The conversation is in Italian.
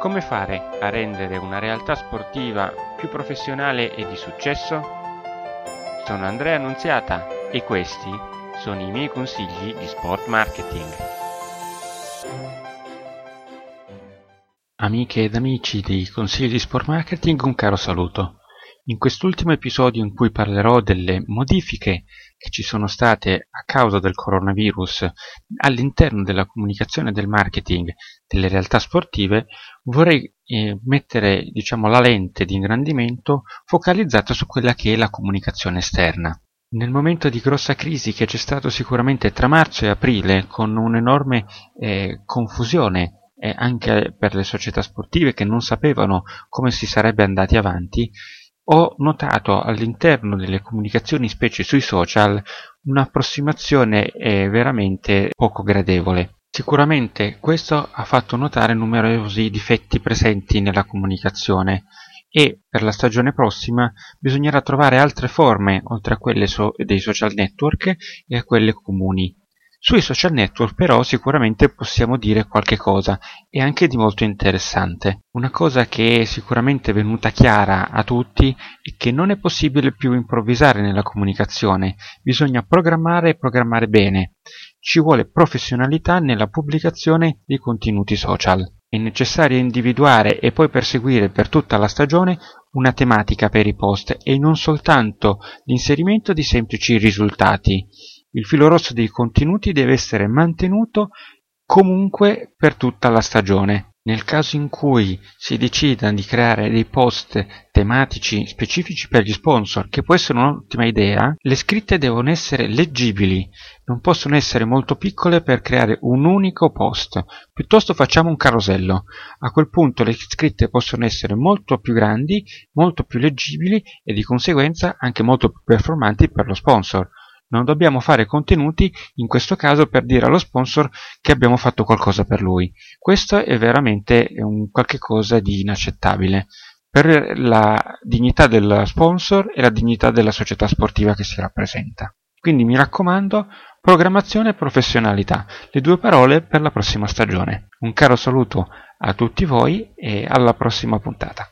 Come fare a rendere una realtà sportiva più professionale e di successo? Sono Andrea Annunziata e questi sono i miei consigli di sport marketing. Amiche ed amici di Consigli di Sport Marketing, un caro saluto. In quest'ultimo episodio in cui parlerò delle modifiche che ci sono state a causa del coronavirus all'interno della comunicazione del marketing delle realtà sportive, vorrei eh, mettere diciamo, la lente di ingrandimento focalizzata su quella che è la comunicazione esterna. Nel momento di grossa crisi che c'è stato sicuramente tra marzo e aprile, con un'enorme eh, confusione eh, anche per le società sportive che non sapevano come si sarebbe andati avanti, ho notato all'interno delle comunicazioni, specie sui social, un'approssimazione eh, veramente poco gradevole. Sicuramente questo ha fatto notare numerosi difetti presenti nella comunicazione e per la stagione prossima bisognerà trovare altre forme oltre a quelle so- dei social network e a quelle comuni sui social network però sicuramente possiamo dire qualche cosa e anche di molto interessante. Una cosa che è sicuramente venuta chiara a tutti è che non è possibile più improvvisare nella comunicazione, bisogna programmare e programmare bene. Ci vuole professionalità nella pubblicazione dei contenuti social. È necessario individuare e poi perseguire per tutta la stagione una tematica per i post e non soltanto l'inserimento di semplici risultati. Il filo rosso dei contenuti deve essere mantenuto comunque per tutta la stagione. Nel caso in cui si decida di creare dei post tematici specifici per gli sponsor, che può essere un'ottima idea, le scritte devono essere leggibili, non possono essere molto piccole per creare un unico post. Piuttosto facciamo un carosello. A quel punto le scritte possono essere molto più grandi, molto più leggibili e di conseguenza anche molto più performanti per lo sponsor. Non dobbiamo fare contenuti in questo caso per dire allo sponsor che abbiamo fatto qualcosa per lui. Questo è veramente un qualche cosa di inaccettabile per la dignità del sponsor e la dignità della società sportiva che si rappresenta. Quindi mi raccomando, programmazione e professionalità, le due parole per la prossima stagione. Un caro saluto a tutti voi e alla prossima puntata.